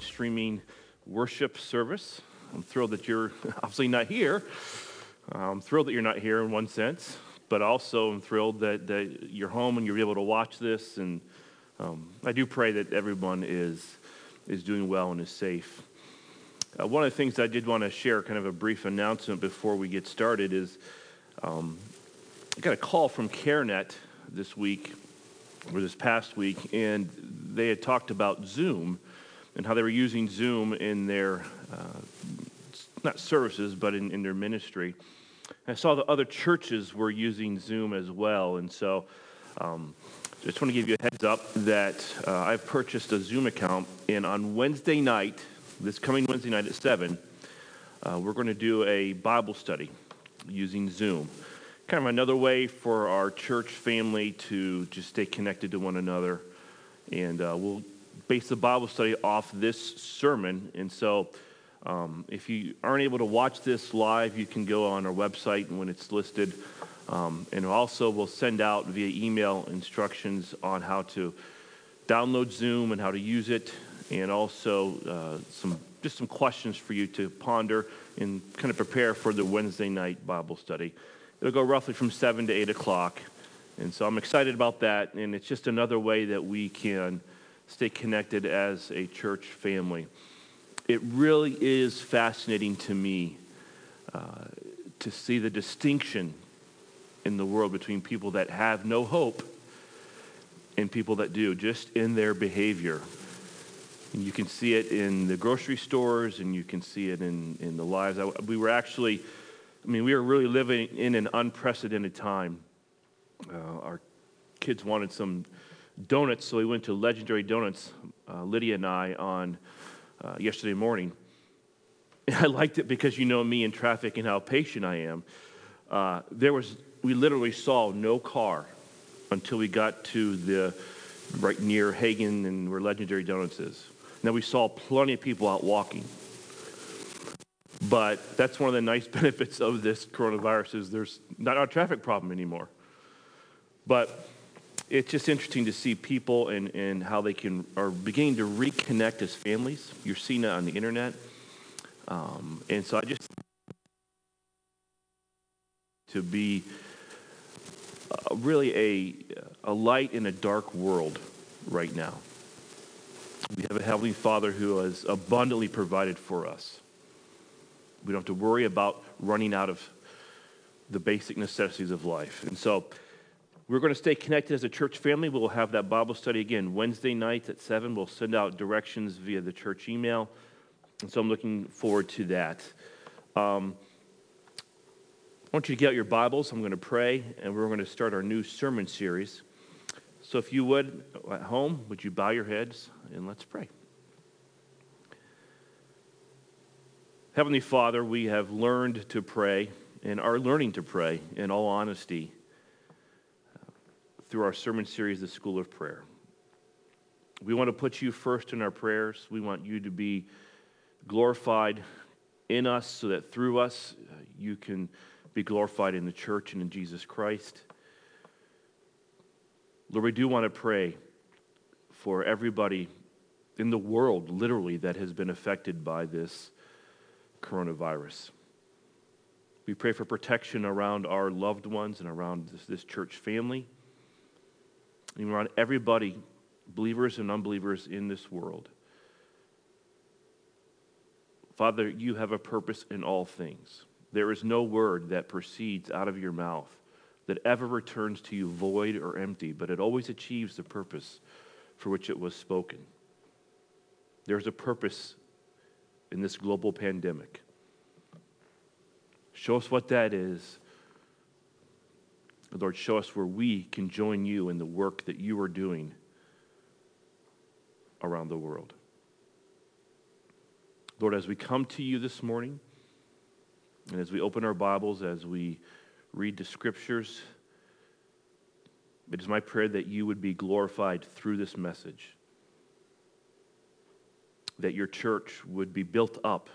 streaming worship service. I'm thrilled that you're obviously not here. I'm thrilled that you're not here in one sense, but also I'm thrilled that, that you're home and you're able to watch this. And um, I do pray that everyone is, is doing well and is safe. Uh, one of the things I did want to share, kind of a brief announcement before we get started, is um, I got a call from CareNet this week, or this past week, and they had talked about Zoom and how they were using Zoom in their, uh, not services, but in, in their ministry. I saw that other churches were using Zoom as well. And so um, just want to give you a heads up that uh, I've purchased a Zoom account. And on Wednesday night, this coming Wednesday night at 7, uh, we're going to do a Bible study using Zoom. Kind of another way for our church family to just stay connected to one another. And uh, we'll base the Bible study off this sermon. And so, um, if you aren't able to watch this live, you can go on our website when it's listed. Um, and also, we'll send out via email instructions on how to download Zoom and how to use it, and also uh, some just some questions for you to ponder and kind of prepare for the Wednesday night Bible study. It'll go roughly from 7 to 8 o'clock. And so I'm excited about that, and it's just another way that we can stay connected as a church family. It really is fascinating to me uh, to see the distinction in the world between people that have no hope and people that do, just in their behavior. And you can see it in the grocery stores and you can see it in, in the lives. I, we were actually, I mean, we were really living in an unprecedented time. Uh, our kids wanted some donuts, so we went to Legendary Donuts, uh, Lydia and I, on uh, yesterday morning. And I liked it because you know me in traffic and how patient I am. Uh, there was, we literally saw no car until we got to the right near Hagen and where Legendary Donuts is. Now we saw plenty of people out walking. But that's one of the nice benefits of this coronavirus is there's not a traffic problem anymore. But it's just interesting to see people and, and how they can are beginning to reconnect as families. You're seeing it on the internet. Um, and so I just to be uh, really a, a light in a dark world right now. We have a Heavenly Father who has abundantly provided for us. We don't have to worry about running out of the basic necessities of life. And so we're going to stay connected as a church family. We'll have that Bible study again Wednesday nights at 7. We'll send out directions via the church email. And so I'm looking forward to that. Um, I want you to get out your Bibles. I'm going to pray, and we're going to start our new sermon series. So if you would, at home, would you bow your heads and let's pray. Heavenly Father, we have learned to pray and are learning to pray in all honesty through our sermon series, The School of Prayer. We want to put you first in our prayers. We want you to be glorified in us so that through us uh, you can be glorified in the church and in Jesus Christ. Lord, we do want to pray for everybody in the world, literally, that has been affected by this coronavirus. We pray for protection around our loved ones and around this, this church family and around everybody, believers and unbelievers in this world. Father, you have a purpose in all things. There is no word that proceeds out of your mouth that ever returns to you void or empty, but it always achieves the purpose for which it was spoken. There's a purpose in this global pandemic. Show us what that is Lord, show us where we can join you in the work that you are doing around the world. Lord, as we come to you this morning, and as we open our Bibles, as we read the scriptures, it is my prayer that you would be glorified through this message, that your church would be built up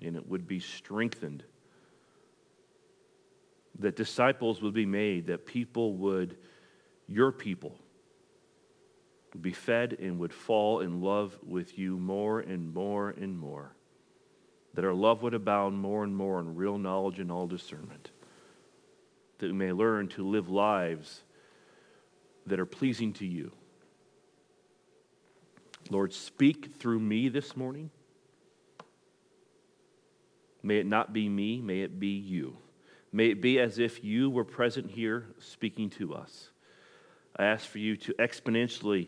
and it would be strengthened that disciples would be made, that people would, your people, would be fed and would fall in love with you more and more and more. That our love would abound more and more in real knowledge and all discernment. That we may learn to live lives that are pleasing to you. Lord, speak through me this morning. May it not be me, may it be you. May it be as if you were present here speaking to us. I ask for you to exponentially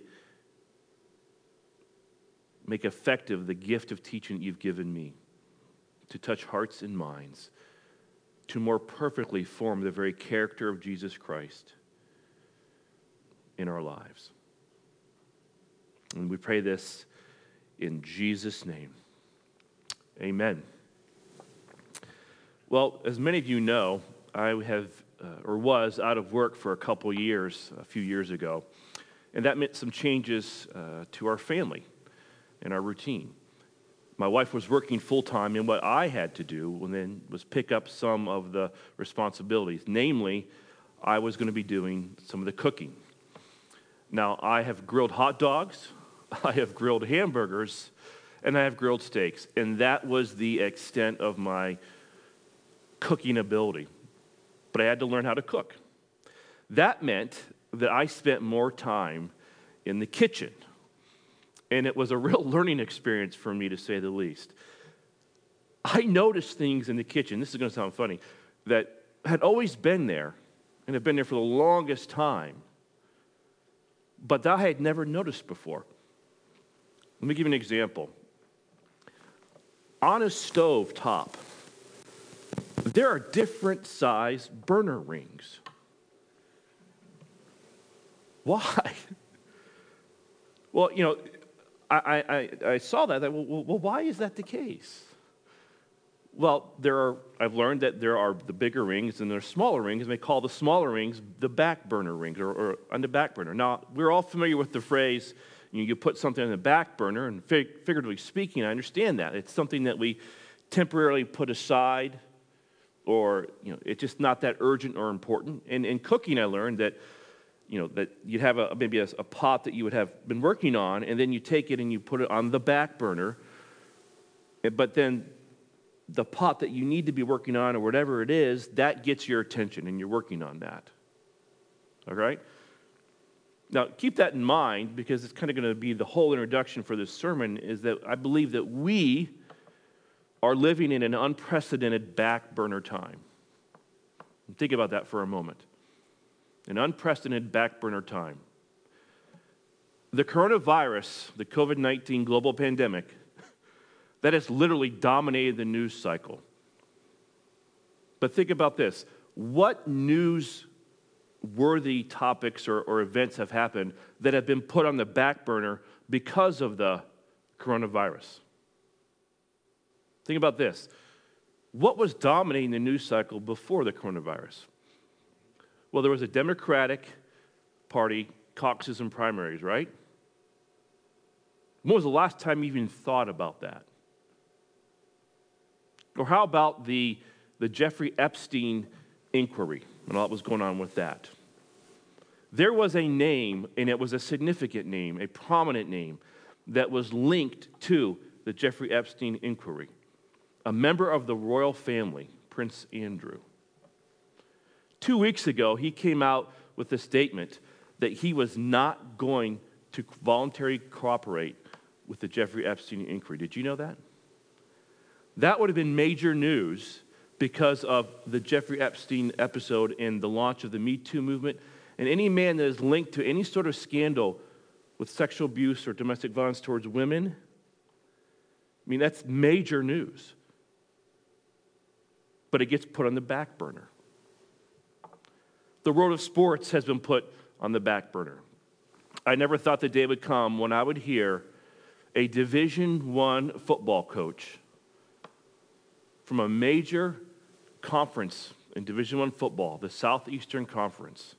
make effective the gift of teaching you've given me to touch hearts and minds, to more perfectly form the very character of Jesus Christ in our lives. And we pray this in Jesus' name. Amen. Well, as many of you know, I have uh, or was out of work for a couple years a few years ago, and that meant some changes uh, to our family and our routine. My wife was working full time, and what I had to do then was pick up some of the responsibilities. Namely, I was going to be doing some of the cooking. Now, I have grilled hot dogs, I have grilled hamburgers, and I have grilled steaks, and that was the extent of my cooking ability, but I had to learn how to cook. That meant that I spent more time in the kitchen. And it was a real learning experience for me, to say the least. I noticed things in the kitchen, this is going to sound funny, that had always been there and had been there for the longest time, but that I had never noticed before. Let me give you an example. On a stove top, there are different size burner rings. Why? Well, you know, I, I, I saw that. well, well, why is that the case? Well, there are, I've learned that there are the bigger rings and there are smaller rings, and they call the smaller rings the back burner rings or, or on the back burner. Now, we're all familiar with the phrase, you, know, you put something on the back burner, and fig- figuratively speaking, I understand that. It's something that we temporarily put aside or you know, it's just not that urgent or important. And in cooking, I learned that you know that you'd have a, maybe a, a, pot that you would have been working on, and then you take it and you put it on the back burner. But then the pot that you need to be working on, or whatever it is, that gets your attention, and you're working on that. All right. Now, keep that in mind because it's kind of going to be the whole introduction for this sermon. Is that I believe that we are living in an unprecedented back burner time. Think about that for a moment. An unprecedented back burner time. The coronavirus, the COVID 19 global pandemic, that has literally dominated the news cycle. But think about this what news worthy topics or, or events have happened that have been put on the back burner because of the coronavirus? Think about this. What was dominating the news cycle before the coronavirus? Well, there was a Democratic Party caucuses and primaries, right? When was the last time you even thought about that? Or how about the, the Jeffrey Epstein inquiry and all that was going on with that? There was a name, and it was a significant name, a prominent name, that was linked to the Jeffrey Epstein inquiry a member of the royal family, Prince Andrew. Two weeks ago, he came out with a statement that he was not going to voluntarily cooperate with the Jeffrey Epstein inquiry. Did you know that? That would have been major news because of the Jeffrey Epstein episode and the launch of the Me Too movement. And any man that is linked to any sort of scandal with sexual abuse or domestic violence towards women, I mean, that's major news but it gets put on the back burner. The world of sports has been put on the back burner. I never thought the day would come when I would hear a Division 1 football coach from a major conference in Division 1 football, the Southeastern Conference,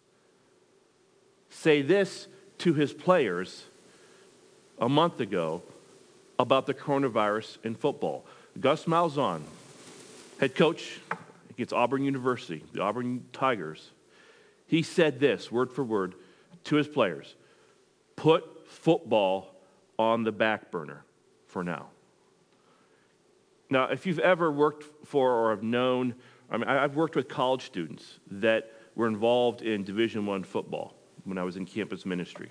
say this to his players a month ago about the coronavirus in football. Gus Malzahn, head coach against Auburn University, the Auburn Tigers, he said this, word for word, to his players Put football on the back burner for now. Now, if you've ever worked for or have known, I mean, I've worked with college students that were involved in Division One football when I was in campus ministry.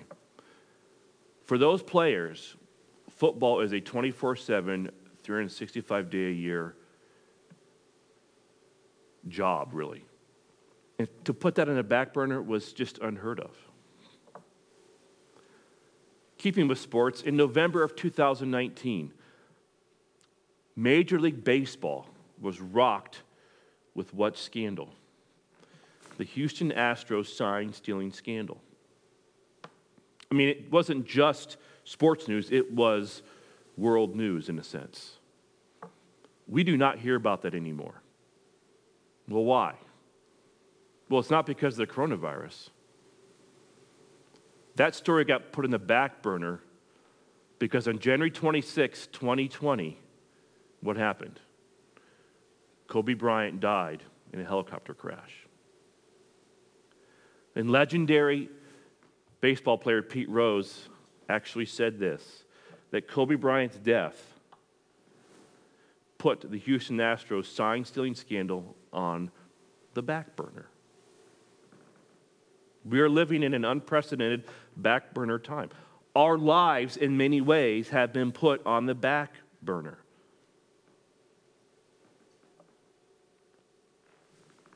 For those players, football is a 24 7, 365 day a year job, really. And to put that on a back burner was just unheard of. Keeping with sports, in November of 2019, Major League Baseball was rocked with what scandal? The Houston Astros sign stealing scandal. I mean, it wasn't just sports news, it was world news in a sense. We do not hear about that anymore. Well, why? Well, it's not because of the coronavirus. That story got put in the back burner because on January 26, 2020, what happened? Kobe Bryant died in a helicopter crash. And legendary baseball player Pete Rose actually said this that Kobe Bryant's death put the Houston Astros sign stealing scandal on the back burner. We are living in an unprecedented back burner time. Our lives, in many ways, have been put on the back burner.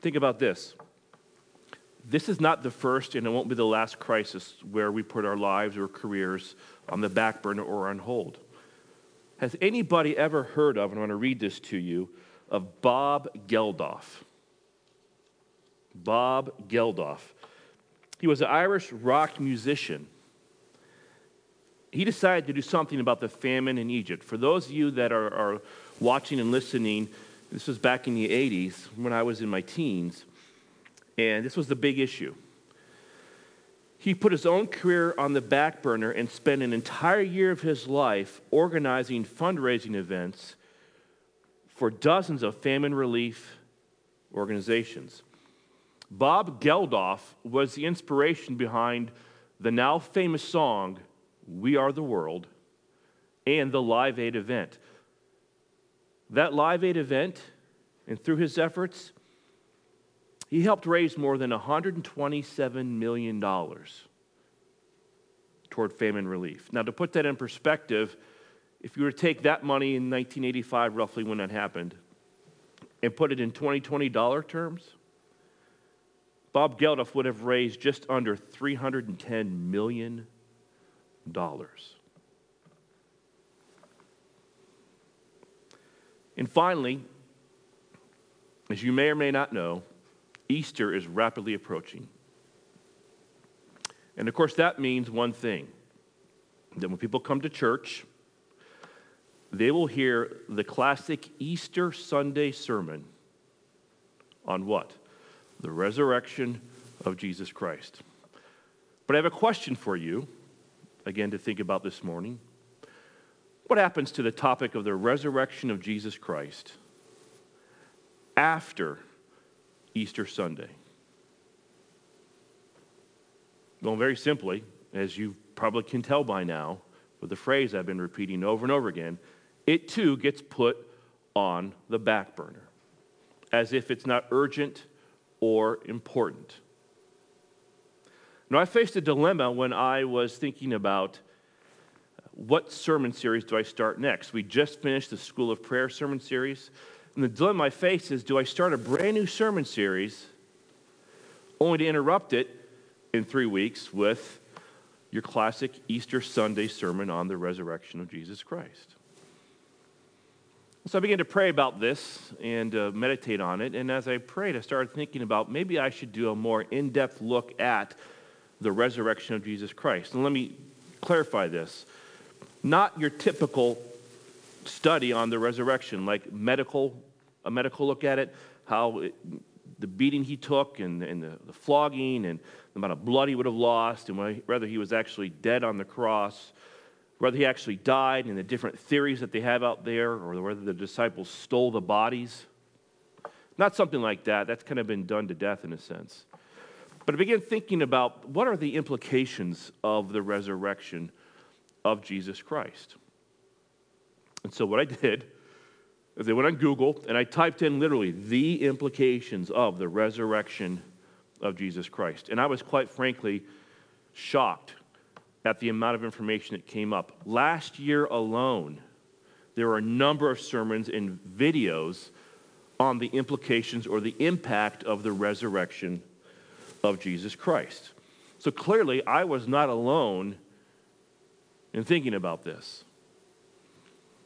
Think about this. This is not the first, and it won't be the last crisis where we put our lives or careers on the back burner or on hold. Has anybody ever heard of, and I want to read this to you, of Bob Geldof? Bob Geldof. He was an Irish rock musician. He decided to do something about the famine in Egypt. For those of you that are, are watching and listening, this was back in the 80s when I was in my teens, and this was the big issue. He put his own career on the back burner and spent an entire year of his life organizing fundraising events for dozens of famine relief organizations. Bob Geldof was the inspiration behind the now famous song, We Are the World, and the Live Aid event. That Live Aid event, and through his efforts, he helped raise more than $127 million toward famine relief. Now, to put that in perspective, if you were to take that money in 1985, roughly when that happened, and put it in 2020 dollar terms, Bob Geldof would have raised just under $310 million. And finally, as you may or may not know, Easter is rapidly approaching. And of course, that means one thing that when people come to church, they will hear the classic Easter Sunday sermon on what? The resurrection of Jesus Christ. But I have a question for you, again, to think about this morning. What happens to the topic of the resurrection of Jesus Christ after Easter Sunday? Well, very simply, as you probably can tell by now, with the phrase I've been repeating over and over again, it too gets put on the back burner as if it's not urgent or important. Now, I faced a dilemma when I was thinking about uh, what sermon series do I start next? We just finished the School of Prayer sermon series. And the dilemma I face is do I start a brand new sermon series only to interrupt it in three weeks with your classic Easter Sunday sermon on the resurrection of Jesus Christ? So I began to pray about this and uh, meditate on it. And as I prayed, I started thinking about maybe I should do a more in depth look at the resurrection of Jesus Christ. And let me clarify this not your typical study on the resurrection, like medical, a medical look at it, how it, the beating he took and, and the, the, flogging and the amount of blood he would have lost, and whether he was actually dead on the cross, whether he actually died, and the different theories that they have out there, or whether the disciples stole the bodies. Not something like that. That's kind of been done to death in a sense. But I began thinking about what are the implications of the resurrection of Jesus Christ. And so what I did is I went on Google and I typed in literally the implications of the resurrection of Jesus Christ. And I was quite frankly shocked at the amount of information that came up. Last year alone, there were a number of sermons and videos on the implications or the impact of the resurrection of Jesus Christ. So clearly, I was not alone in thinking about this.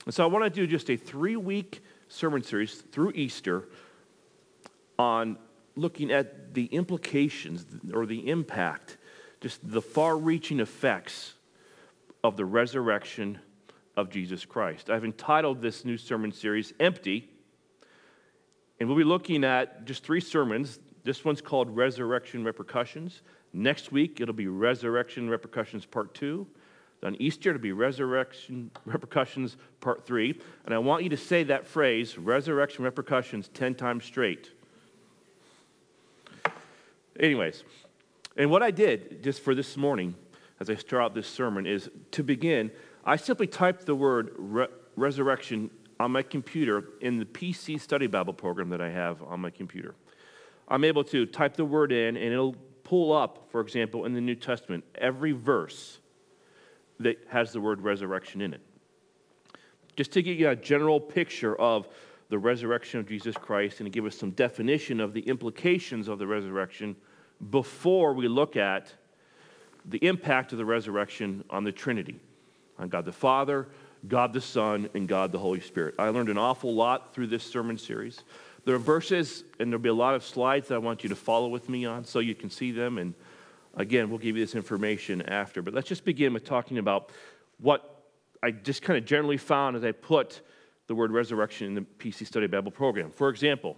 And so I want to do just a three week sermon series through Easter on looking at the implications or the impact, just the far reaching effects of the resurrection of Jesus Christ. I've entitled this new sermon series Empty, and we'll be looking at just three sermons. This one's called Resurrection Repercussions. Next week, it'll be Resurrection Repercussions Part 2. On Easter, it'll be Resurrection Repercussions Part 3. And I want you to say that phrase, Resurrection Repercussions, 10 times straight. Anyways, and what I did just for this morning, as I start out this sermon, is to begin, I simply typed the word re- resurrection on my computer in the PC Study Bible program that I have on my computer. I'm able to type the word in, and it'll pull up, for example, in the New Testament, every verse that has the word resurrection in it. Just to give you a general picture of the resurrection of Jesus Christ and to give us some definition of the implications of the resurrection before we look at the impact of the resurrection on the Trinity on God the Father, God the Son, and God the Holy Spirit. I learned an awful lot through this sermon series. There are verses, and there'll be a lot of slides that I want you to follow with me on so you can see them. And again, we'll give you this information after. But let's just begin with talking about what I just kind of generally found as I put the word resurrection in the PC Study Bible program. For example,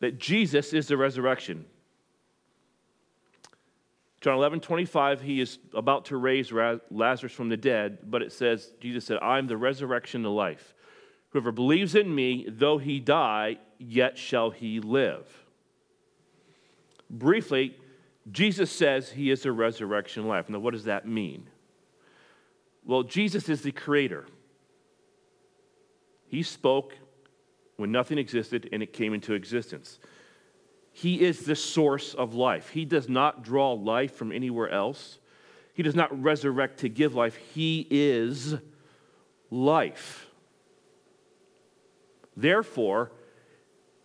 that Jesus is the resurrection. John 11, 25, he is about to raise Lazarus from the dead, but it says, Jesus said, I'm the resurrection and life. Whoever believes in me, though he die, yet shall he live. Briefly, Jesus says he is the resurrection life. Now, what does that mean? Well, Jesus is the creator. He spoke when nothing existed and it came into existence. He is the source of life. He does not draw life from anywhere else. He does not resurrect to give life. He is life. Therefore,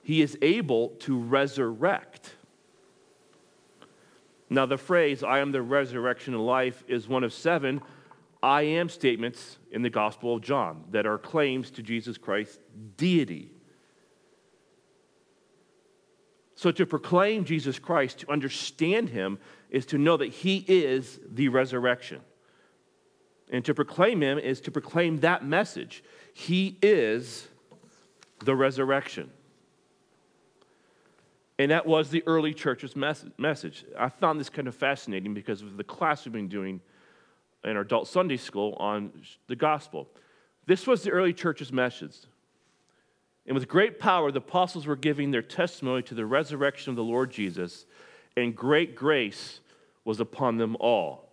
he is able to resurrect. Now, the phrase, I am the resurrection and life, is one of seven I am statements in the Gospel of John that are claims to Jesus Christ's deity. So, to proclaim Jesus Christ, to understand him, is to know that he is the resurrection. And to proclaim him is to proclaim that message. He is the resurrection. And that was the early church's message. I found this kind of fascinating because of the class we've been doing in our adult Sunday school on the gospel. This was the early church's message. And with great power, the apostles were giving their testimony to the resurrection of the Lord Jesus, and great grace was upon them all.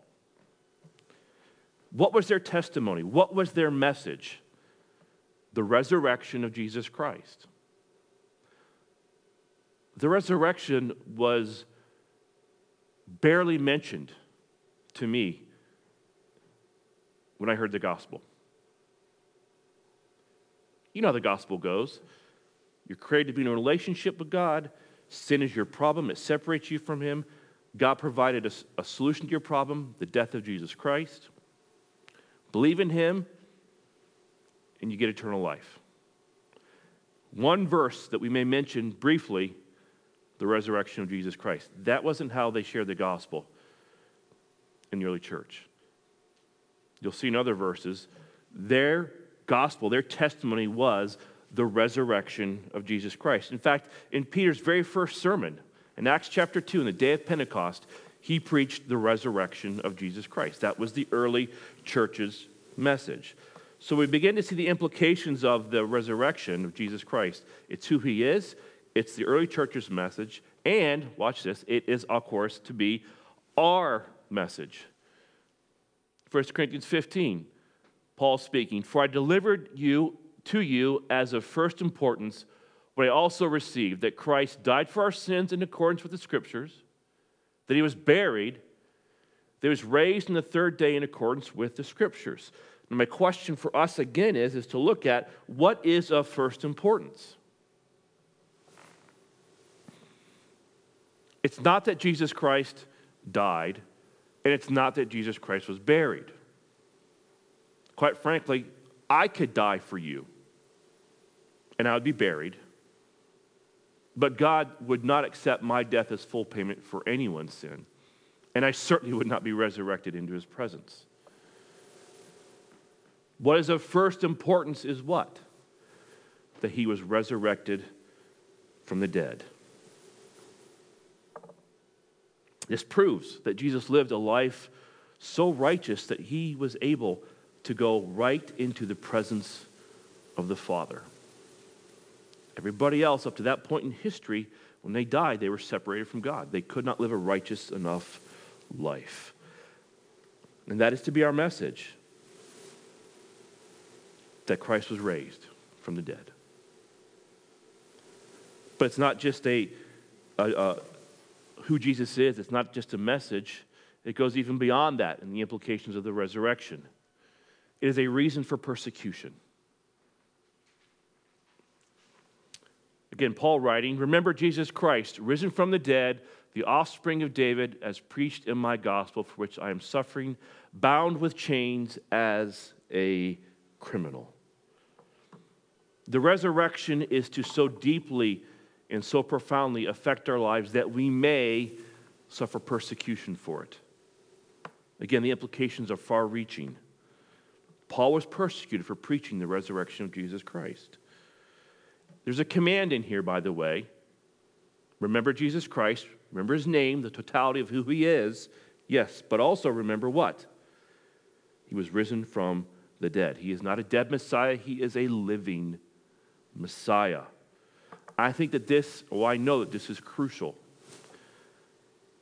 What was their testimony? What was their message? The resurrection of Jesus Christ. The resurrection was barely mentioned to me when I heard the gospel. You know how the gospel goes. You're created to be in a relationship with God. Sin is your problem, it separates you from Him. God provided a, a solution to your problem the death of Jesus Christ. Believe in Him, and you get eternal life. One verse that we may mention briefly the resurrection of Jesus Christ. That wasn't how they shared the gospel in the early church. You'll see in other verses, their gospel, their testimony was the resurrection of Jesus Christ. In fact, in Peter's very first sermon, in Acts chapter 2, in the day of Pentecost, he preached the resurrection of Jesus Christ. That was the early church's message. So we begin to see the implications of the resurrection of Jesus Christ. It's who he is, it's the early church's message, and watch this, it is, of course, to be our message. 1 Corinthians 15, Paul speaking, For I delivered you to you as of first importance what I also received that Christ died for our sins in accordance with the Scriptures, that he was buried, that he was raised on the third day in accordance with the Scriptures. And my question for us again is, is to look at what is of first importance. It's not that Jesus Christ died, and it's not that Jesus Christ was buried. Quite frankly, I could die for you, and I would be buried. But God would not accept my death as full payment for anyone's sin. And I certainly would not be resurrected into his presence. What is of first importance is what? That he was resurrected from the dead. This proves that Jesus lived a life so righteous that he was able to go right into the presence of the Father. Everybody else, up to that point in history, when they died, they were separated from God. They could not live a righteous enough life. And that is to be our message that Christ was raised from the dead. But it's not just a, a, a who Jesus is, it's not just a message, it goes even beyond that in the implications of the resurrection. It is a reason for persecution. Again, Paul writing, Remember Jesus Christ, risen from the dead, the offspring of David, as preached in my gospel, for which I am suffering, bound with chains as a criminal. The resurrection is to so deeply and so profoundly affect our lives that we may suffer persecution for it. Again, the implications are far reaching. Paul was persecuted for preaching the resurrection of Jesus Christ. There's a command in here, by the way. Remember Jesus Christ, remember his name, the totality of who he is. Yes, but also remember what? He was risen from the dead. He is not a dead Messiah, he is a living Messiah. I think that this, well, I know that this is crucial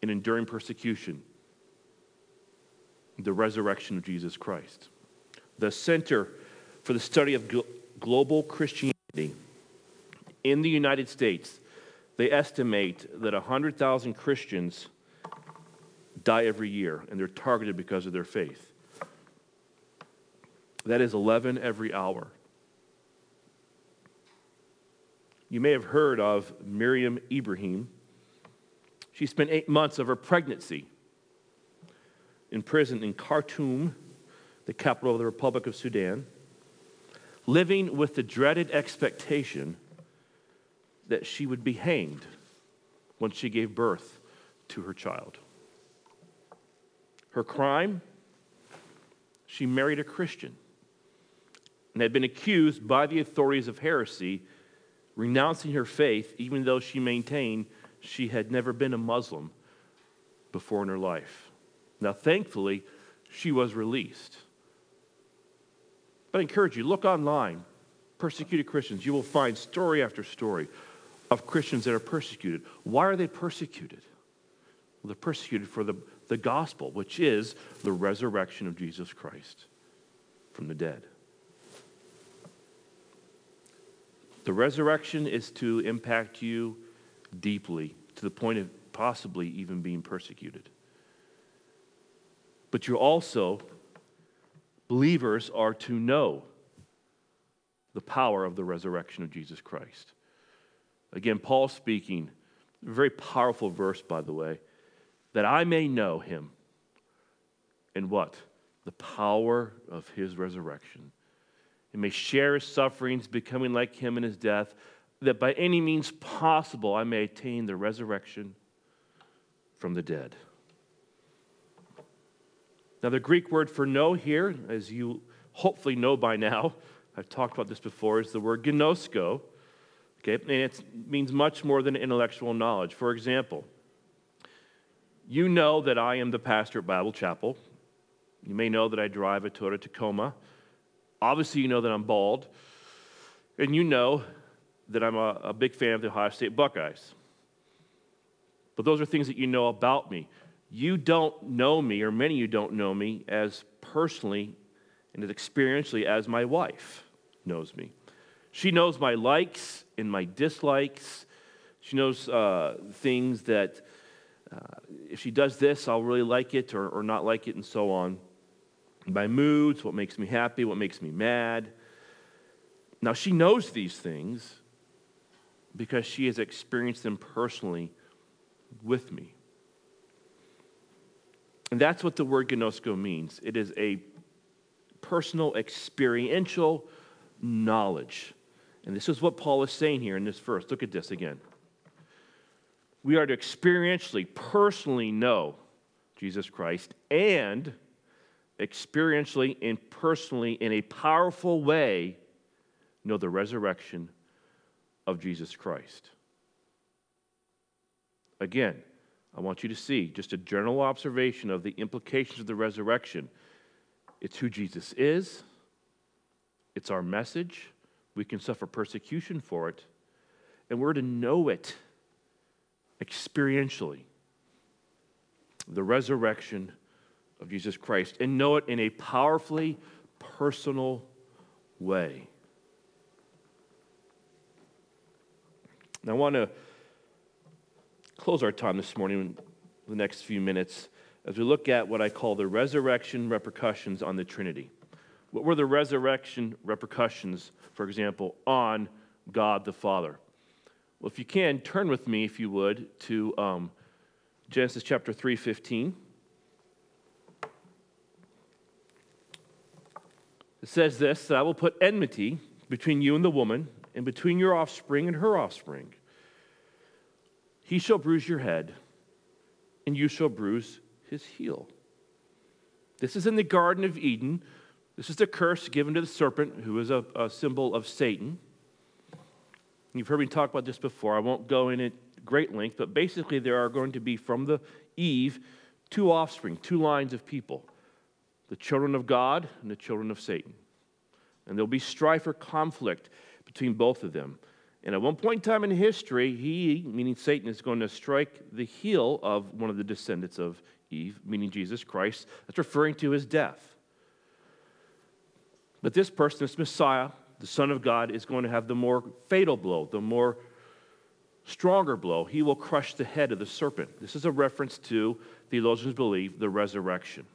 in enduring persecution the resurrection of Jesus Christ. The Center for the Study of Global Christianity in the United States, they estimate that 100,000 Christians die every year, and they're targeted because of their faith. That is 11 every hour. You may have heard of Miriam Ibrahim. She spent eight months of her pregnancy in prison in Khartoum, the capital of the Republic of Sudan, living with the dreaded expectation that she would be hanged when she gave birth to her child. Her crime? She married a Christian and had been accused by the authorities of heresy renouncing her faith, even though she maintained she had never been a Muslim before in her life. Now, thankfully, she was released. But I encourage you, look online, persecuted Christians. You will find story after story of Christians that are persecuted. Why are they persecuted? Well, they're persecuted for the, the gospel, which is the resurrection of Jesus Christ from the dead. The resurrection is to impact you deeply to the point of possibly even being persecuted. But you also, believers, are to know the power of the resurrection of Jesus Christ. Again, Paul speaking, a very powerful verse, by the way, that I may know him and what? The power of his resurrection and may share his sufferings, becoming like him in his death, that by any means possible I may attain the resurrection from the dead. Now, the Greek word for know here, as you hopefully know by now, I've talked about this before, is the word ginosko. Okay, and it means much more than intellectual knowledge. For example, you know that I am the pastor at Bible Chapel. You may know that I drive a Toyota Tacoma. Obviously, you know that I'm bald, and you know that I'm a, a big fan of the Ohio State Buckeyes. But those are things that you know about me. You don't know me, or many of you don't know me, as personally and as experientially as my wife knows me. She knows my likes and my dislikes. She knows uh, things that uh, if she does this, I'll really like it or, or not like it, and so on. My moods, what makes me happy, what makes me mad. Now, she knows these things because she has experienced them personally with me. And that's what the word ginosko means it is a personal, experiential knowledge. And this is what Paul is saying here in this verse. Look at this again. We are to experientially, personally know Jesus Christ and experientially and personally, in a powerful way, know the resurrection of Jesus Christ. Again, I want you to see just a general observation of the implications of the resurrection. It's who Jesus is, it's our message. We can suffer persecution for it, and we're to know it experientially. The resurrection of Jesus Christ, and know it in a powerfully personal way. And I want to close our time this morning in the next few minutes as we look at what I call the resurrection repercussions on the Trinity. What were the resurrection repercussions, for example, on God the Father? Well, if you can, turn with me, if you would, to um, Genesis chapter 3 15. Says this that I will put enmity between you and the woman, and between your offspring and her offspring. He shall bruise your head, and you shall bruise his heel. This is in the Garden of Eden. This is the curse given to the serpent, who is a, a symbol of Satan. You've heard me talk about this before. I won't go in at great length, but basically, there are going to be from the Eve two offspring, two lines of people the children of God and the children of Satan. And there'll be strife or conflict between both of them. And at one point in time in history, he, meaning Satan, is going to strike the heel of one of the descendants of Eve, meaning Jesus Christ. That's referring to his death. But this person, this Messiah, the Son of God, is going to have the more fatal blow, the more stronger blow. He will crush the head of the serpent. This is a reference to, theologians believe, the resurrection.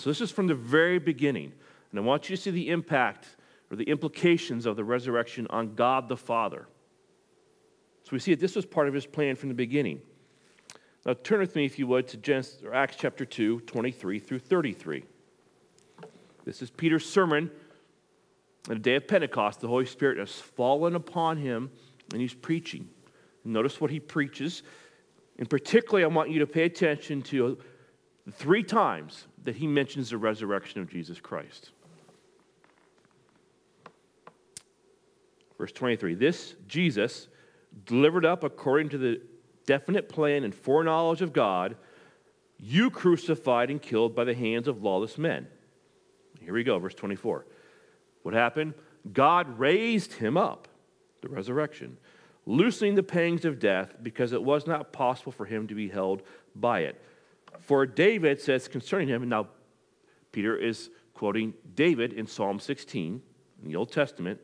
So this is from the very beginning. And I want you to see the impact or the implications of the resurrection on God the Father. So we see that this was part of his plan from the beginning. Now turn with me, if you would, to Genesis, Acts chapter 2, 23 through 33. This is Peter's sermon on the day of Pentecost. The Holy Spirit has fallen upon him, and he's preaching. Notice what he preaches. And particularly, I want you to pay attention to three times that he mentions the resurrection of Jesus Christ. Verse 23 This Jesus, delivered up according to the definite plan and foreknowledge of God, you crucified and killed by the hands of lawless men. Here we go, verse 24. What happened? God raised him up, the resurrection, loosening the pangs of death because it was not possible for him to be held by it. For David says concerning him, and now Peter is quoting David in Psalm 16 in the Old Testament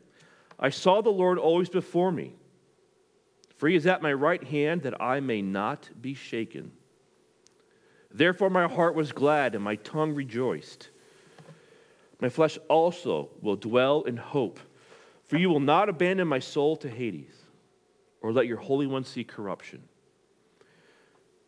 I saw the Lord always before me. For he is at my right hand that I may not be shaken. Therefore, my heart was glad and my tongue rejoiced. My flesh also will dwell in hope, for you will not abandon my soul to Hades, or let your Holy One see corruption.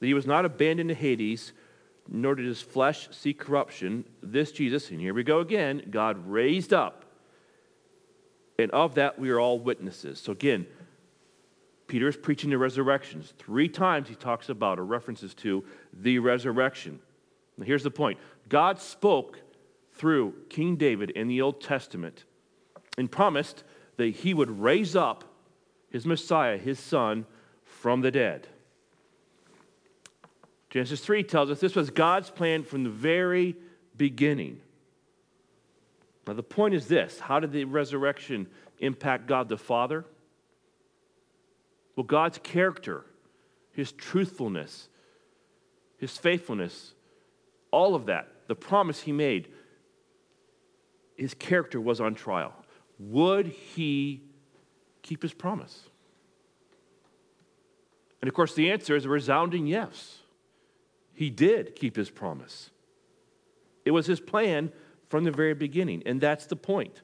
That he was not abandoned to Hades nor did his flesh see corruption. This Jesus, and here we go again, God raised up. And of that we are all witnesses. So again, Peter is preaching the resurrections. Three times he talks about or references to the resurrection. Here's the point God spoke through King David in the Old Testament and promised that he would raise up his Messiah, his son, from the dead. Genesis 3 tells us this was God's plan from the very beginning. Now, the point is this how did the resurrection impact God the Father? Well, God's character, his truthfulness, his faithfulness, all of that, the promise he made, his character was on trial. Would he keep his promise? And of course, the answer is a resounding yes. He did keep his promise. It was his plan from the very beginning, and that's the point.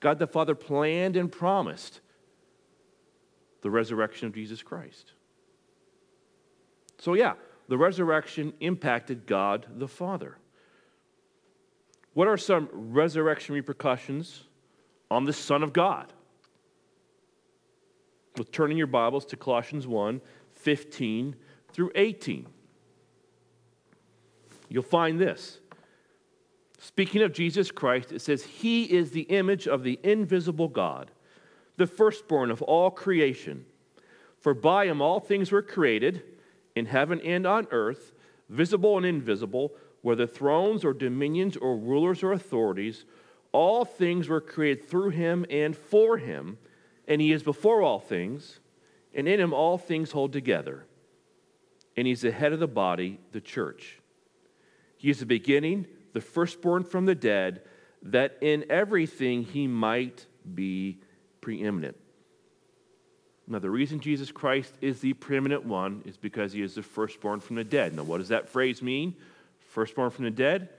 God the Father planned and promised the resurrection of Jesus Christ. So, yeah, the resurrection impacted God the Father. What are some resurrection repercussions on the Son of God? With turning your Bibles to Colossians 1 15 through 18. You'll find this. Speaking of Jesus Christ, it says, He is the image of the invisible God, the firstborn of all creation. For by him all things were created, in heaven and on earth, visible and invisible, whether thrones or dominions or rulers or authorities, all things were created through him and for him, and he is before all things, and in him all things hold together. And he's the head of the body, the church. He is the beginning, the firstborn from the dead, that in everything he might be preeminent. Now, the reason Jesus Christ is the preeminent one is because he is the firstborn from the dead. Now, what does that phrase mean? Firstborn from the dead?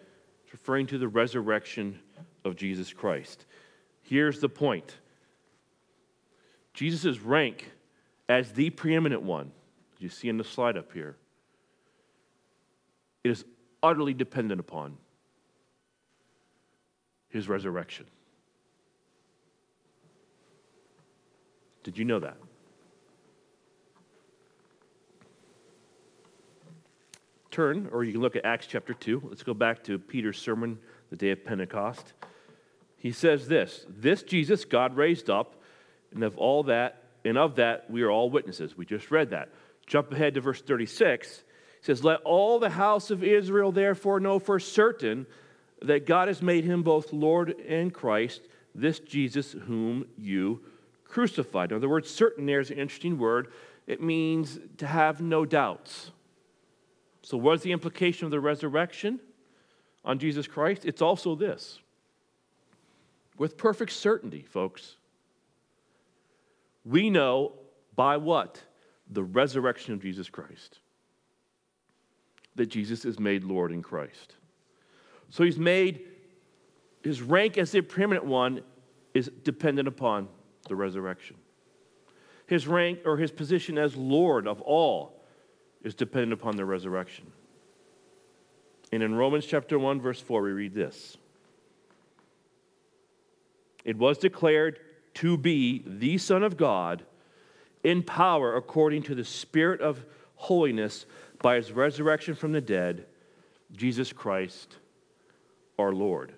It's referring to the resurrection of Jesus Christ. Here's the point Jesus' rank as the preeminent one, you see in the slide up here, it is utterly dependent upon his resurrection. Did you know that? Turn, or you can look at Acts chapter 2. Let's go back to Peter's sermon the day of Pentecost. He says this This Jesus God raised up, and of all that, and of that we are all witnesses. We just read that. Jump ahead to verse 36 says, Let all the house of Israel therefore know for certain that God has made him both Lord and Christ, this Jesus whom you crucified. Now, the word certain there is an interesting word. It means to have no doubts. So, what is the implication of the resurrection on Jesus Christ? It's also this with perfect certainty, folks. We know by what? The resurrection of Jesus Christ that Jesus is made Lord in Christ. So he's made, his rank as the preeminent one is dependent upon the resurrection. His rank or his position as Lord of all is dependent upon the resurrection. And in Romans chapter 1, verse 4, we read this It was declared to be the Son of God in power according to the Spirit of holiness by his resurrection from the dead, Jesus Christ our Lord.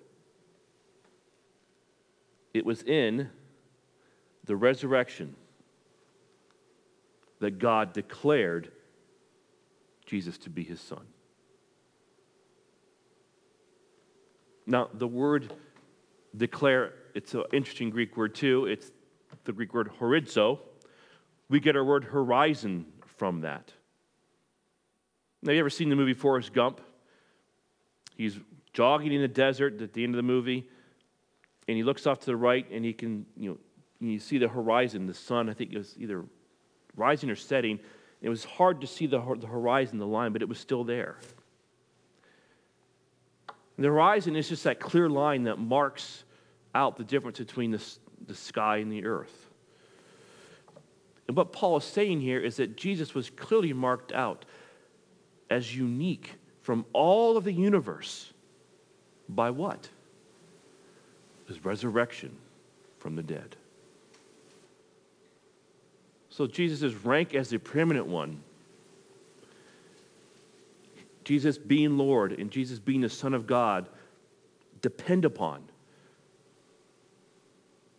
It was in the resurrection that God declared Jesus to be his son. Now, the word declare, it's an interesting Greek word too. It's the Greek word horizo. We get our word horizon from that. Have you ever seen the movie Forrest Gump? He's jogging in the desert at the end of the movie, and he looks off to the right, and he can, you know, you see the horizon, the sun, I think it was either rising or setting. It was hard to see the, the horizon, the line, but it was still there. And the horizon is just that clear line that marks out the difference between the, the sky and the earth. And what Paul is saying here is that Jesus was clearly marked out as unique from all of the universe by what? His resurrection from the dead. So Jesus' rank as the preeminent one, Jesus being Lord and Jesus being the Son of God, depend upon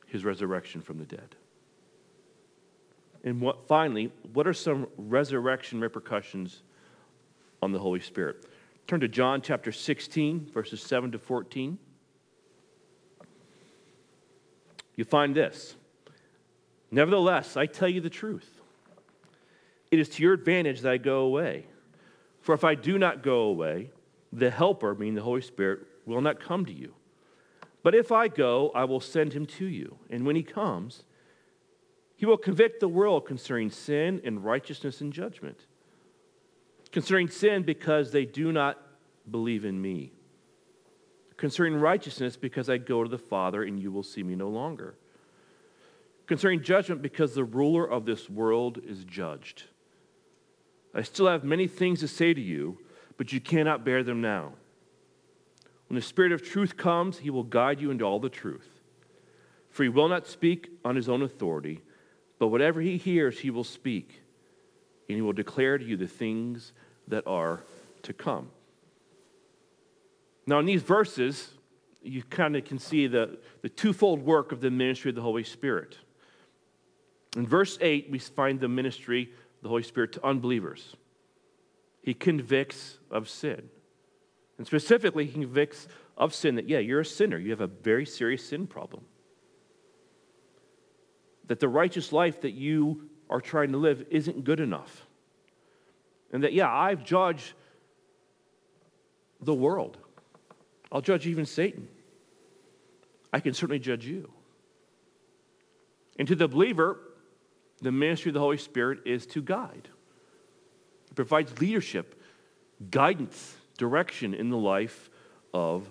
his resurrection from the dead. And what, finally, what are some resurrection repercussions on the Holy Spirit? Turn to John chapter 16, verses 7 to 14. You find this Nevertheless, I tell you the truth. It is to your advantage that I go away. For if I do not go away, the Helper, meaning the Holy Spirit, will not come to you. But if I go, I will send him to you. And when he comes, he will convict the world concerning sin and righteousness and judgment. Concerning sin, because they do not believe in me. Concerning righteousness, because I go to the Father and you will see me no longer. Concerning judgment, because the ruler of this world is judged. I still have many things to say to you, but you cannot bear them now. When the Spirit of truth comes, he will guide you into all the truth. For he will not speak on his own authority, but whatever he hears, he will speak, and he will declare to you the things that are to come. Now, in these verses, you kind of can see the, the twofold work of the ministry of the Holy Spirit. In verse 8, we find the ministry of the Holy Spirit to unbelievers. He convicts of sin. And specifically, he convicts of sin that, yeah, you're a sinner. You have a very serious sin problem. That the righteous life that you are trying to live isn't good enough. And that, yeah, I've judged the world. I'll judge even Satan. I can certainly judge you. And to the believer, the ministry of the Holy Spirit is to guide. It provides leadership, guidance, direction in the life of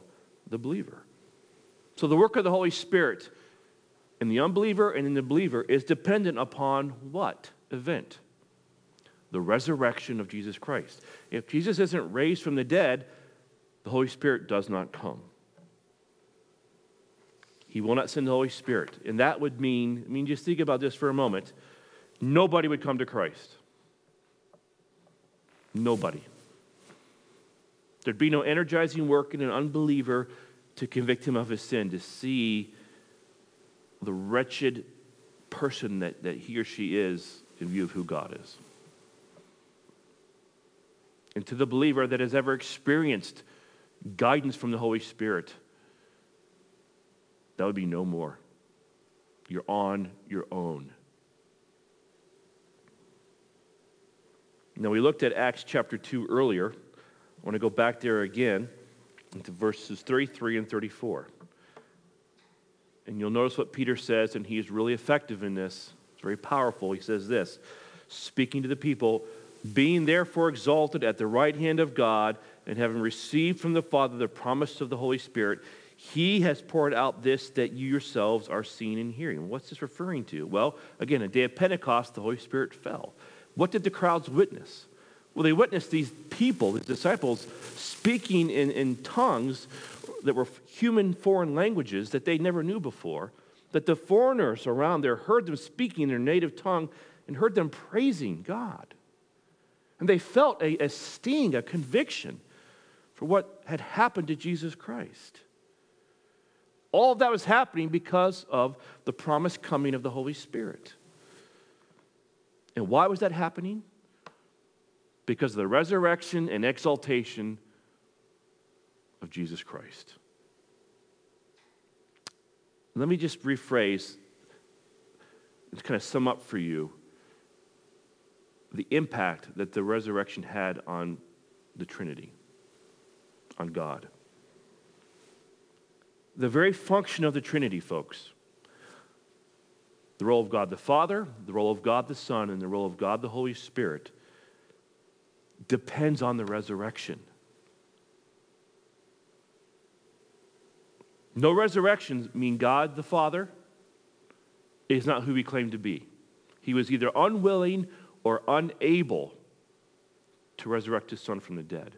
the believer. So the work of the Holy Spirit in the unbeliever and in the believer is dependent upon what event? The resurrection of Jesus Christ. If Jesus isn't raised from the dead, the Holy Spirit does not come. He will not send the Holy Spirit. And that would mean, I mean, just think about this for a moment. Nobody would come to Christ. Nobody. There'd be no energizing work in an unbeliever to convict him of his sin, to see the wretched person that, that he or she is in view of who God is. And to the believer that has ever experienced guidance from the Holy Spirit, that would be no more. You're on your own. Now, we looked at Acts chapter 2 earlier. I want to go back there again into verses 33 and 34. And you'll notice what Peter says, and he is really effective in this. It's very powerful. He says this speaking to the people, being therefore exalted at the right hand of God, and having received from the Father the promise of the Holy Spirit, he has poured out this that you yourselves are seeing and hearing. What's this referring to? Well, again, a day of Pentecost, the Holy Spirit fell. What did the crowds witness? Well, they witnessed these people, these disciples, speaking in, in tongues that were human foreign languages that they never knew before. That the foreigners around there heard them speaking in their native tongue and heard them praising God. And they felt a, a sting, a conviction for what had happened to Jesus Christ. All of that was happening because of the promised coming of the Holy Spirit. And why was that happening? because of the resurrection and exaltation of Jesus Christ. Let me just rephrase to kind of sum up for you the impact that the resurrection had on the Trinity, on God. The very function of the Trinity, folks, the role of God the Father, the role of God the Son, and the role of God the Holy Spirit depends on the resurrection. No resurrections mean God the Father is not who he claimed to be. He was either unwilling or unable to resurrect his son from the dead.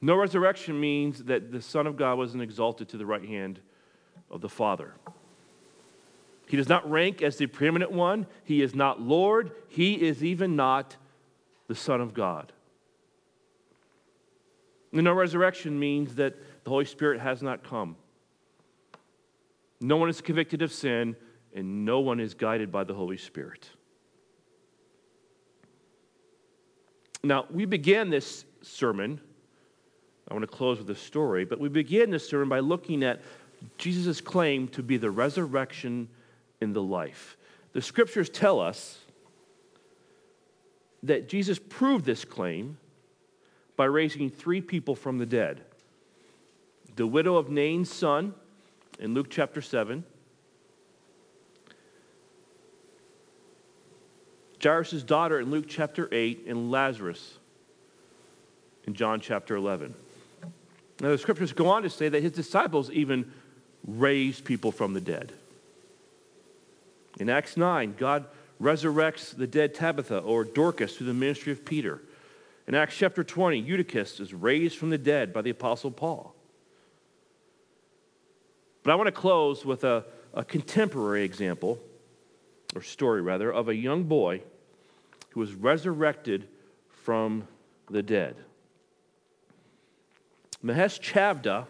No resurrection means that the Son of God wasn't exalted to the right hand of the Father. He does not rank as the preeminent one. He is not Lord. He is even not the Son of God. No resurrection means that the Holy Spirit has not come. No one is convicted of sin, and no one is guided by the Holy Spirit. Now, we began this sermon. I want to close with a story, but we began this sermon by looking at Jesus' claim to be the resurrection and the life. The scriptures tell us that Jesus proved this claim by raising three people from the dead the widow of Nain's son in Luke chapter 7, Jairus' daughter in Luke chapter 8, and Lazarus in John chapter 11. Now, the scriptures go on to say that his disciples even raised people from the dead. In Acts 9, God resurrects the dead Tabitha or Dorcas through the ministry of Peter. In Acts chapter 20, Eutychus is raised from the dead by the Apostle Paul. But I want to close with a, a contemporary example, or story rather, of a young boy who was resurrected from the dead. Mahesh Chavda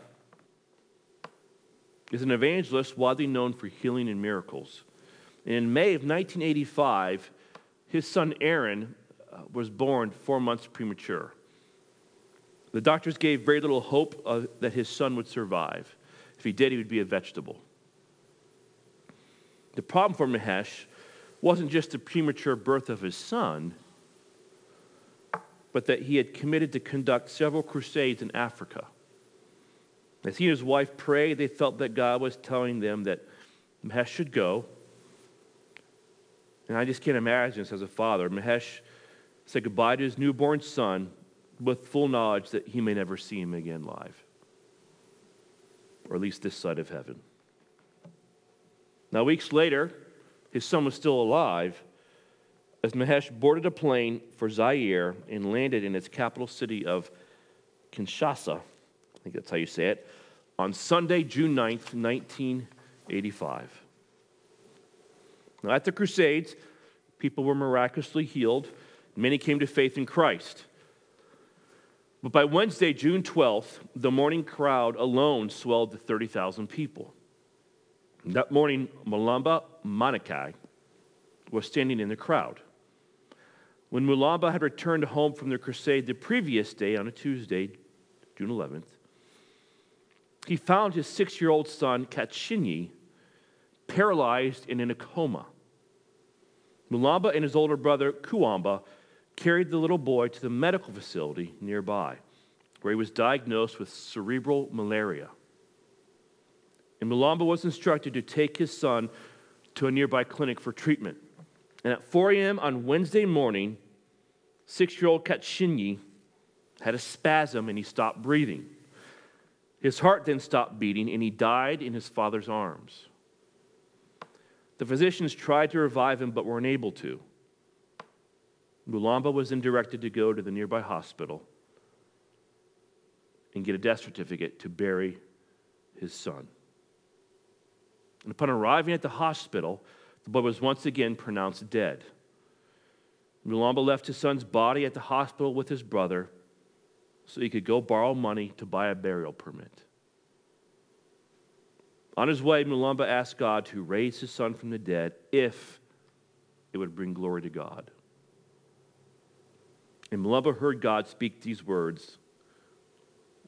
is an evangelist widely known for healing and miracles. In May of 1985, his son Aaron uh, was born four months premature. The doctors gave very little hope uh, that his son would survive. If he did, he would be a vegetable. The problem for Mahesh wasn't just the premature birth of his son, but that he had committed to conduct several crusades in Africa. As he and his wife prayed, they felt that God was telling them that Mahesh should go. And I just can't imagine this as a father. Mahesh said goodbye to his newborn son with full knowledge that he may never see him again live, or at least this side of heaven. Now, weeks later, his son was still alive as Mahesh boarded a plane for Zaire and landed in its capital city of Kinshasa I think that's how you say it, on Sunday, June 9th, 1985. Now, at the Crusades, people were miraculously healed. Many came to faith in Christ. But by Wednesday, June 12th, the morning crowd alone swelled to 30,000 people. That morning, Mulamba Manikai was standing in the crowd. When Mulamba had returned home from the crusade the previous day on a Tuesday, June 11th, he found his six year old son, Katshinyi, paralyzed and in a coma. Mulamba and his older brother, Kuamba, carried the little boy to the medical facility nearby, where he was diagnosed with cerebral malaria. And Mulamba was instructed to take his son to a nearby clinic for treatment. And at 4 a.m. on Wednesday morning, six year old Katshinyi had a spasm and he stopped breathing. His heart then stopped beating, and he died in his father's arms. The physicians tried to revive him, but were unable to. Mulamba was then directed to go to the nearby hospital and get a death certificate to bury his son. And upon arriving at the hospital, the boy was once again pronounced dead. Mulamba left his son's body at the hospital with his brother so he could go borrow money to buy a burial permit. On his way, Mulamba asked God to raise his son from the dead if it would bring glory to God. And Mulamba heard God speak these words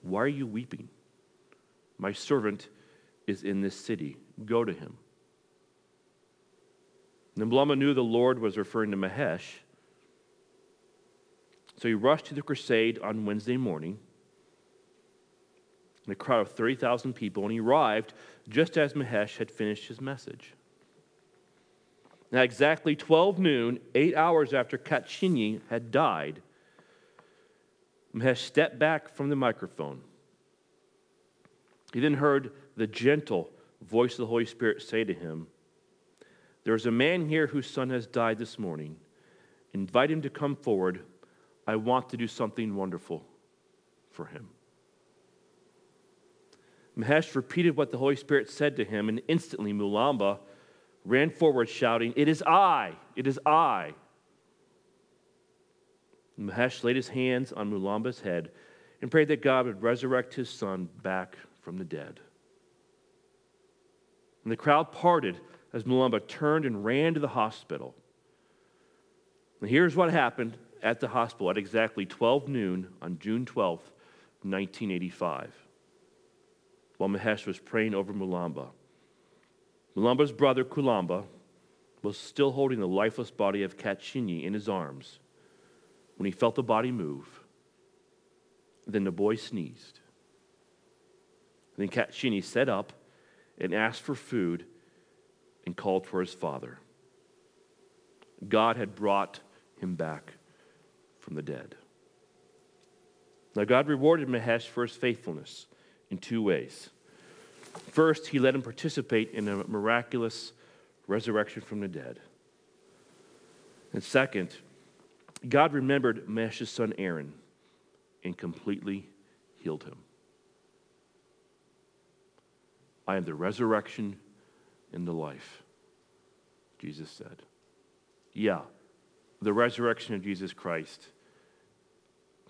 Why are you weeping? My servant is in this city. Go to him. And Mulamba knew the Lord was referring to Mahesh so he rushed to the crusade on Wednesday morning in a crowd of 30,000 people, and he arrived just as Mahesh had finished his message. Now, exactly 12 noon, eight hours after Katshinyi had died, Mahesh stepped back from the microphone. He then heard the gentle voice of the Holy Spirit say to him, There is a man here whose son has died this morning. Invite him to come forward I want to do something wonderful for him. Mahesh repeated what the Holy Spirit said to him, and instantly Mulamba ran forward shouting, It is I! It is I! Mahesh laid his hands on Mulamba's head and prayed that God would resurrect his son back from the dead. And the crowd parted as Mulamba turned and ran to the hospital. And here's what happened at the hospital at exactly 12 noon on June 12, 1985, while Mahesh was praying over Mulamba. Mulamba's brother, Kulamba, was still holding the lifeless body of Katshinyi in his arms when he felt the body move. Then the boy sneezed. Then Katshinyi sat up and asked for food and called for his father. God had brought him back from the dead. Now, God rewarded Mahesh for his faithfulness in two ways. First, he let him participate in a miraculous resurrection from the dead. And second, God remembered Mahesh's son Aaron and completely healed him. I am the resurrection and the life, Jesus said. Yeah, the resurrection of Jesus Christ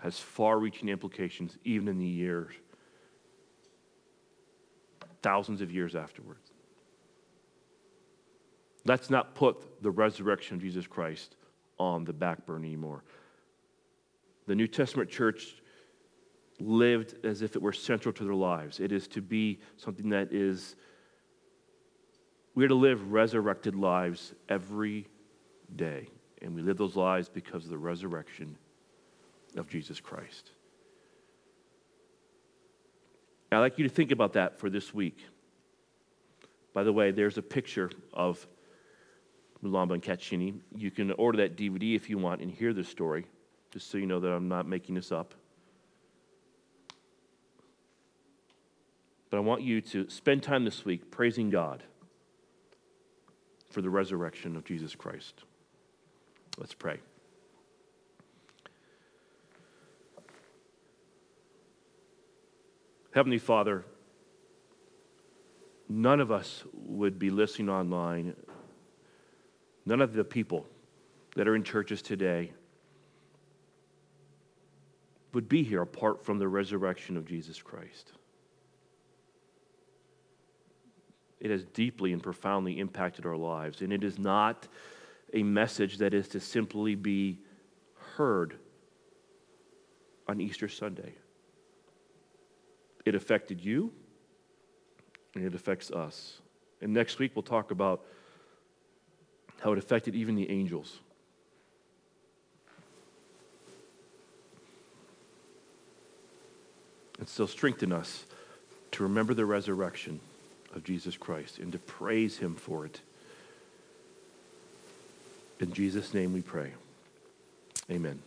has far reaching implications even in the years, thousands of years afterwards. Let's not put the resurrection of Jesus Christ on the back burner anymore. The New Testament church lived as if it were central to their lives. It is to be something that is, we're to live resurrected lives every day. And we live those lives because of the resurrection of Jesus Christ. I'd like you to think about that for this week. By the way, there's a picture of Mulamba and Katshinyi. You can order that DVD if you want and hear the story, just so you know that I'm not making this up. But I want you to spend time this week praising God for the resurrection of Jesus Christ. Let's pray. Heavenly Father, none of us would be listening online, none of the people that are in churches today would be here apart from the resurrection of Jesus Christ. It has deeply and profoundly impacted our lives, and it is not a message that is to simply be heard on Easter Sunday. It affected you, and it affects us. And next week, we'll talk about how it affected even the angels. And so, strengthen us to remember the resurrection of Jesus Christ and to praise Him for it. In Jesus' name we pray. Amen.